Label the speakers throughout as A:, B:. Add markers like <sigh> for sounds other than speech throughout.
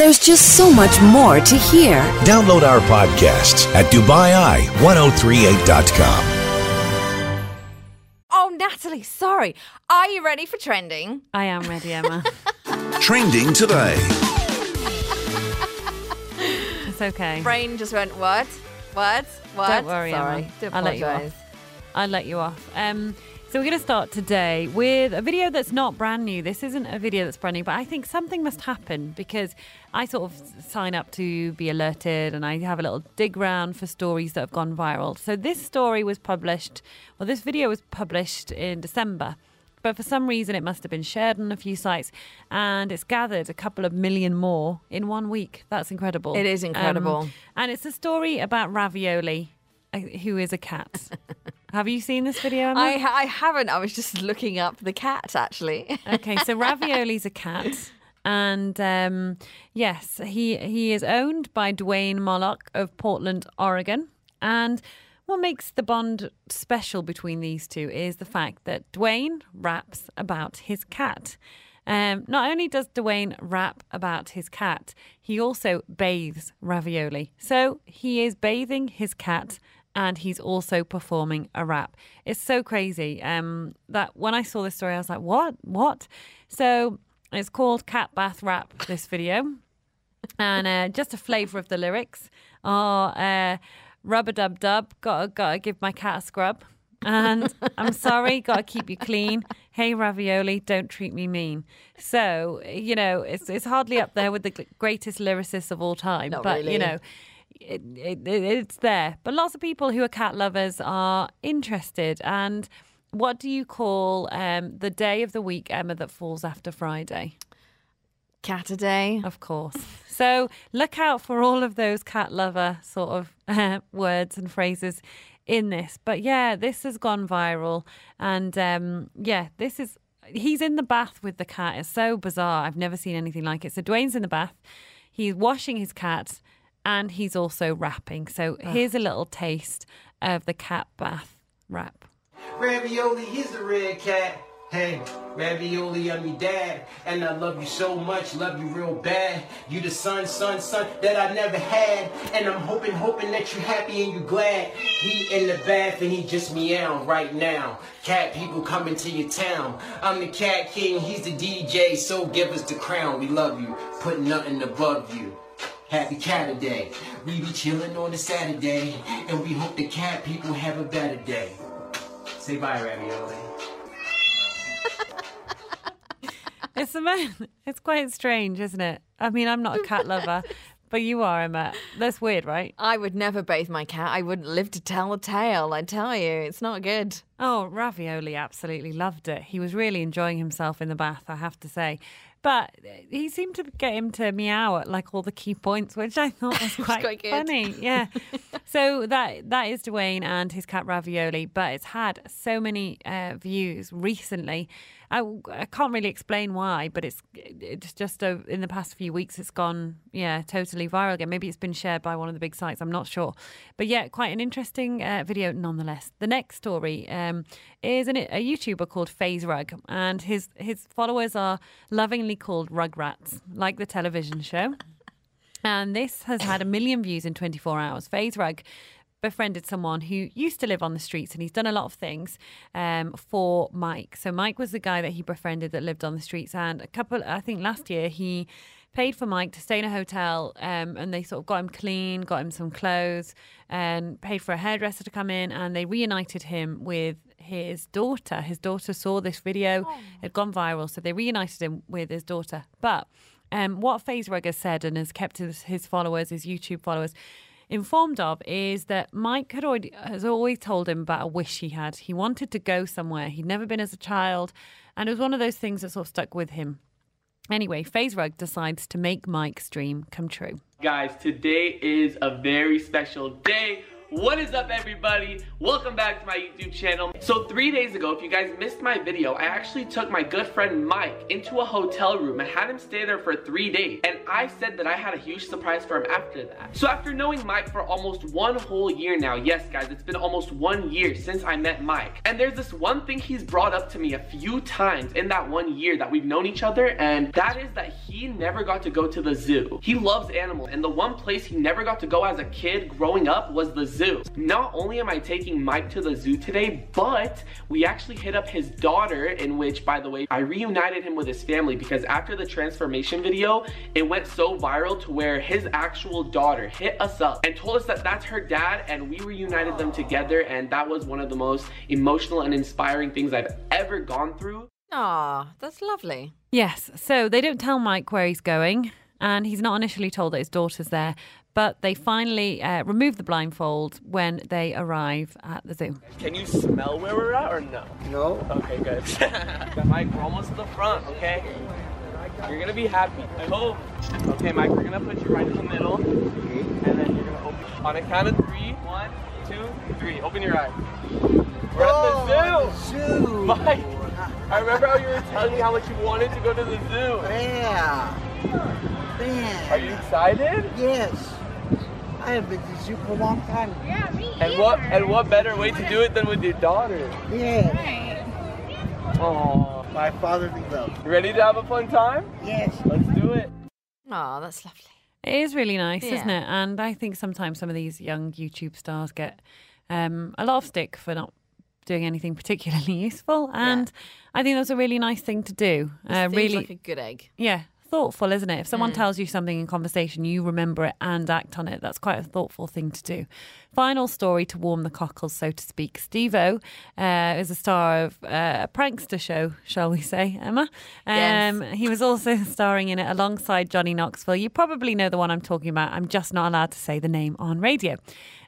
A: There's just so much more to hear.
B: Download our podcasts at DubaiI1038.com.
C: Oh, Natalie, sorry. Are you ready for trending?
D: I am ready, Emma. <laughs>
B: Trending today.
D: it's okay.
C: Brain just went, what? What? What?
D: Don't worry,
C: Sorry.
D: Emma.
C: Do
D: I'll let you off. I'll let you off. Um, so we're going to start today with a video that's not brand new. This isn't a video that's brand new, but I think something must happen because I sort of sign up to be alerted and I have a little dig round for stories that have gone viral. So this story was published, well, this video was published in December. But for some reason, it must have been shared on a few sites, and it's gathered a couple of million more in one week. That's incredible.
C: It is incredible.
D: Um, and it's a story about Ravioli, who is a cat. have you seen this video? Emma?
C: I, I haven't. I was just looking up the cat, actually.
D: okay, so Ravioli's a cat. And um, yes, he he is owned by Dwayne Moloch of Portland, Oregon. And what makes the bond special between these two is the fact that Dwayne raps about his cat. Um, not only does Dwayne rap about his cat, he also bathes Ravioli. So he is bathing his cat and he's also performing a rap. It's so crazy um, that when I saw this story, I was like, what? What? So it's called Cat Bath Rap, this video. and uh, just a flavour of the lyrics are uh, rubber dub dub, gotta, gotta give my cat a scrub. And I'm sorry, gotta keep you clean. Hey, ravioli, don't treat me mean. So, you know, it's it's hardly up there with the greatest lyricists of all time.
C: Not
D: but,
C: really.
D: you know, it, it, it, it's there. But lots of people who are cat lovers are interested. And what do you call um, the day of the week, Emma, that falls after Friday?
C: Caturday.
D: Of course. So look out for all of those cat lover sort of uh, words and phrases in this. But yeah, this has gone viral. And um, yeah, this is, he's in the bath with the cat. It's so bizarre. I've never seen anything like it. So Dwayne's in the bath, he's washing his cat, and he's also rapping. So ah. here's a little taste of the cat bath rap.
E: Ravioli, he's the red cat. Hey, Ravioli, I'm your dad. And I love you so much, love you real bad. You the son, son, son that I never had. And I'm hoping, hoping that you're happy and you're glad. He in the bath and he just meow right now. Cat people coming to your town. I'm the cat king, he's the DJ, so give us the crown. We love you, put nothing above you. Happy Cat Day. We be chillin' on a Saturday, and we hope the cat people have a better day. Say bye, Ravioli. <laughs>
D: It's a man. It's quite strange, isn't it? I mean, I'm not a cat <laughs> lover, but you are, Emma. That's weird, right?
C: I would never bathe my cat. I wouldn't live to tell the tale. I tell you, it's not good.
D: Oh, Ravioli absolutely loved it. He was really enjoying himself in the bath, I have to say. But he seemed to get him to meow at like all the key points, which I thought was <laughs> quite,
C: quite
D: funny. Yeah. <laughs> so that that is Dwayne and his cat Ravioli, but it's had so many uh, views recently. I, I can't really explain why, but it's it's just uh, in the past few weeks it's gone yeah totally viral again. Maybe it's been shared by one of the big sites. I'm not sure, but yeah, quite an interesting uh, video nonetheless. The next story um, is an, a YouTuber called FaZe Rug, and his his followers are lovingly called Rugrats, like the television show. And this has had a million views in 24 hours. FaZe Rug befriended someone who used to live on the streets and he's done a lot of things um, for Mike. So Mike was the guy that he befriended that lived on the streets. And a couple, I think last year, he paid for Mike to stay in a hotel um, and they sort of got him clean, got him some clothes and paid for a hairdresser to come in and they reunited him with his daughter. His daughter saw this video, it had gone viral, so they reunited him with his daughter. But um, what FaZe Rugger said and has kept his, his followers, his YouTube followers, informed of is that Mike had already has always told him about a wish he had. He wanted to go somewhere. He'd never been as a child, and it was one of those things that sort of stuck with him. Anyway, FaZe Rug decides to make Mike's dream come true.
F: Guys, today is a very special day. What is up everybody? Welcome back to my YouTube channel. So three days ago, if you guys missed my video, I actually took my good friend Mike into a hotel room and had him stay there for three days. And I said that I had a huge surprise for him after that. So after knowing Mike for almost one whole year now, yes guys, it's been almost one year since I met Mike. And there's this one thing he's brought up to me a few times in that one year that we've known each other and that is that he never got to go to the zoo. He loves animals and the one place he never got to go as a kid growing up was the zoo zoo. Not only am I taking Mike to the zoo today, but we actually hit up his daughter in which, by the way, I reunited him with his family because after the transformation video, it went so viral to where his actual daughter hit us up and told us that that's her dad and we reunited them together and that was one of the most emotional and inspiring things I've ever gone through.
C: Aw, that's lovely.
D: Yes. So they don't tell Mike where he's going, and he's not initially told that his daughter's there. But they finally uh, remove the blindfold when they arrive at the zoo.
F: Can you smell where we're at or no?
E: No.
F: Okay, good. Mike, we're almost to the front, okay? You're gonna be happy. I hope. Okay, Mike, we're gonna put you right in the middle. And then you're gonna open on a count of three. One, two, three. Open your eyes. We're at the zoo!
E: Zoo.
F: Mike, I remember how you were telling me how much you wanted to go to the zoo.
E: Yeah. Man.
F: Are you excited?
E: Yes. I have been to zoo for a long time.
F: Yeah, me And what and what better way to do it than with your daughter?
E: Yeah.
F: Aww.
E: My fatherly love.
F: You ready to have a fun time?
E: Yes.
F: Let's do it.
C: Aw, that's lovely.
D: It is really nice, isn't it? And I think sometimes some of these young YouTube stars get um, a lot of stick for not doing anything particularly <laughs> useful. And I think that's a really nice thing to do. Uh,
C: Seems
D: really,
C: like a good egg.
D: yeah, thoughtful, isn't it? If someone tells you something in conversation, you remember it and act on it. That's quite a thoughtful thing to do. Final story to warm the cockles, so to speak. Steve-O uh, is a star of uh, a prankster show, shall we say, Emma? Um, He was also <laughs> starring in it alongside Johnny Knoxville. You probably know the one I'm talking about. I'm just not allowed to say the name on radio.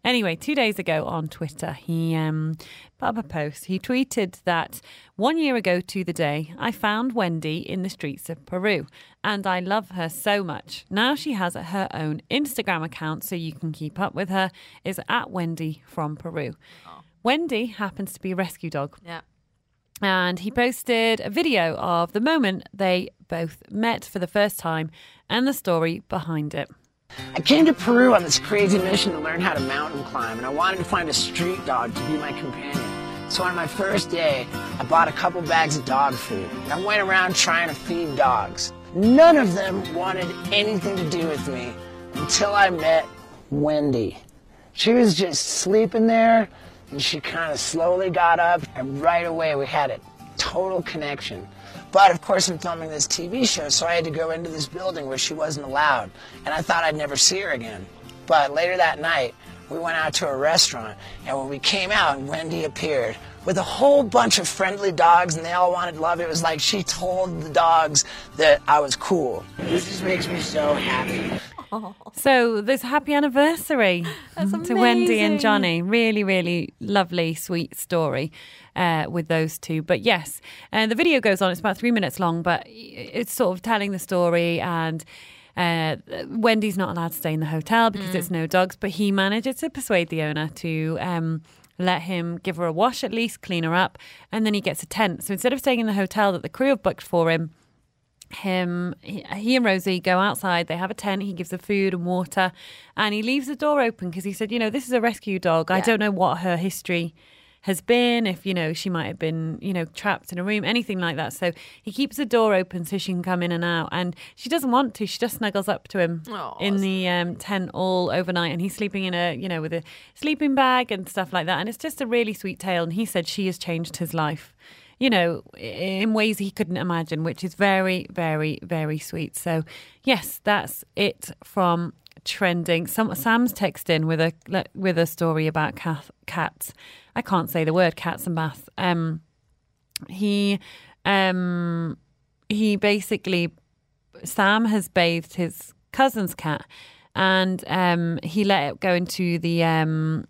D: Anyway, two days ago on Twitter, he um, put up a post. He tweeted that one year ago to the day, I found Wendy in the streets of Peru, and I love her so much. Now she has her own Instagram account, so you can keep up with her. Is at Wendy from Peru. Oh. Wendy happens to be a rescue dog
C: Yeah.
D: and he posted a video of the moment they both met for the first time and the story behind it.
G: I came to Peru on this crazy mission to learn how to mountain climb, and I wanted to find a street dog to be my companion. So on my first day, I bought a couple bags of dog food. I went around trying to feed dogs. None of them wanted anything to do with me until I met Wendy. She was just sleeping there, and she kind of slowly got up, and right away we had a total connection. But of course, I'm filming this TV show, so I had to go into this building where she wasn't allowed, and I thought I'd never see her again. But later that night, we went out to a restaurant, and when we came out, Wendy appeared with a whole bunch of friendly dogs, and they all wanted love. It was like she told the dogs that I was cool. This just makes me so happy. <laughs>
D: So this happy anniversary to Wendy and. Johnny. Really, really lovely, sweet story uh, with those two. But yes, and the video goes on. It's about three minutes long, but it's sort of telling the story and. Uh, Wendy's not allowed to stay in the hotel because it's no dogs, but he manages to persuade the owner to um, let him give her a wash at least, clean her up, and then he gets a tent. So instead of staying in the hotel that the crew have booked for him, him he, he and Rosie go outside they have a tent he gives her food and water and he leaves the door open because he said you know this is a rescue dog. I don't know what her history has been if you know she might have been you know trapped in a room anything like that. So he keeps the door open so she can come in and out. And she doesn't want to. She just snuggles up to him
C: Aw,
D: in the um, tent all overnight. And he's sleeping in a you know with a sleeping bag and stuff like that. And it's just a really sweet tale. And he said she has changed his life you know, in ways he couldn't imagine, which is very, very, very sweet. So, yes, that's it from trending. Some Sam's text in with a with a story about cat, cats. I can't say the word cats and baths. Um, he, um, he basically Sam has bathed his cousin's cat, and um, he let it go into the um,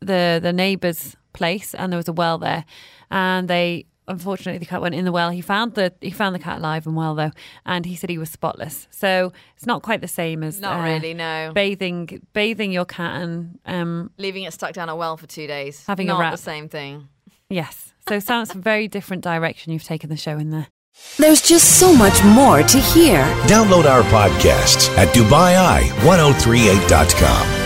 D: the the neighbour's place, and there was a well there, and they unfortunately, the cat went in the well. He found the he found the cat alive and well though, and he said he was spotless. So it's not quite the same as
C: Not
D: uh,
C: really, no.
D: bathing bathing your cat and um
C: Leaving it stuck down a well for two days.
D: Having a
C: Not
D: rat.
C: the same thing.
D: yes. So sounds a very different direction you've taken the show in there.
A: There's just so much more to hear.
B: Download our podcasts at Dubai1038.com.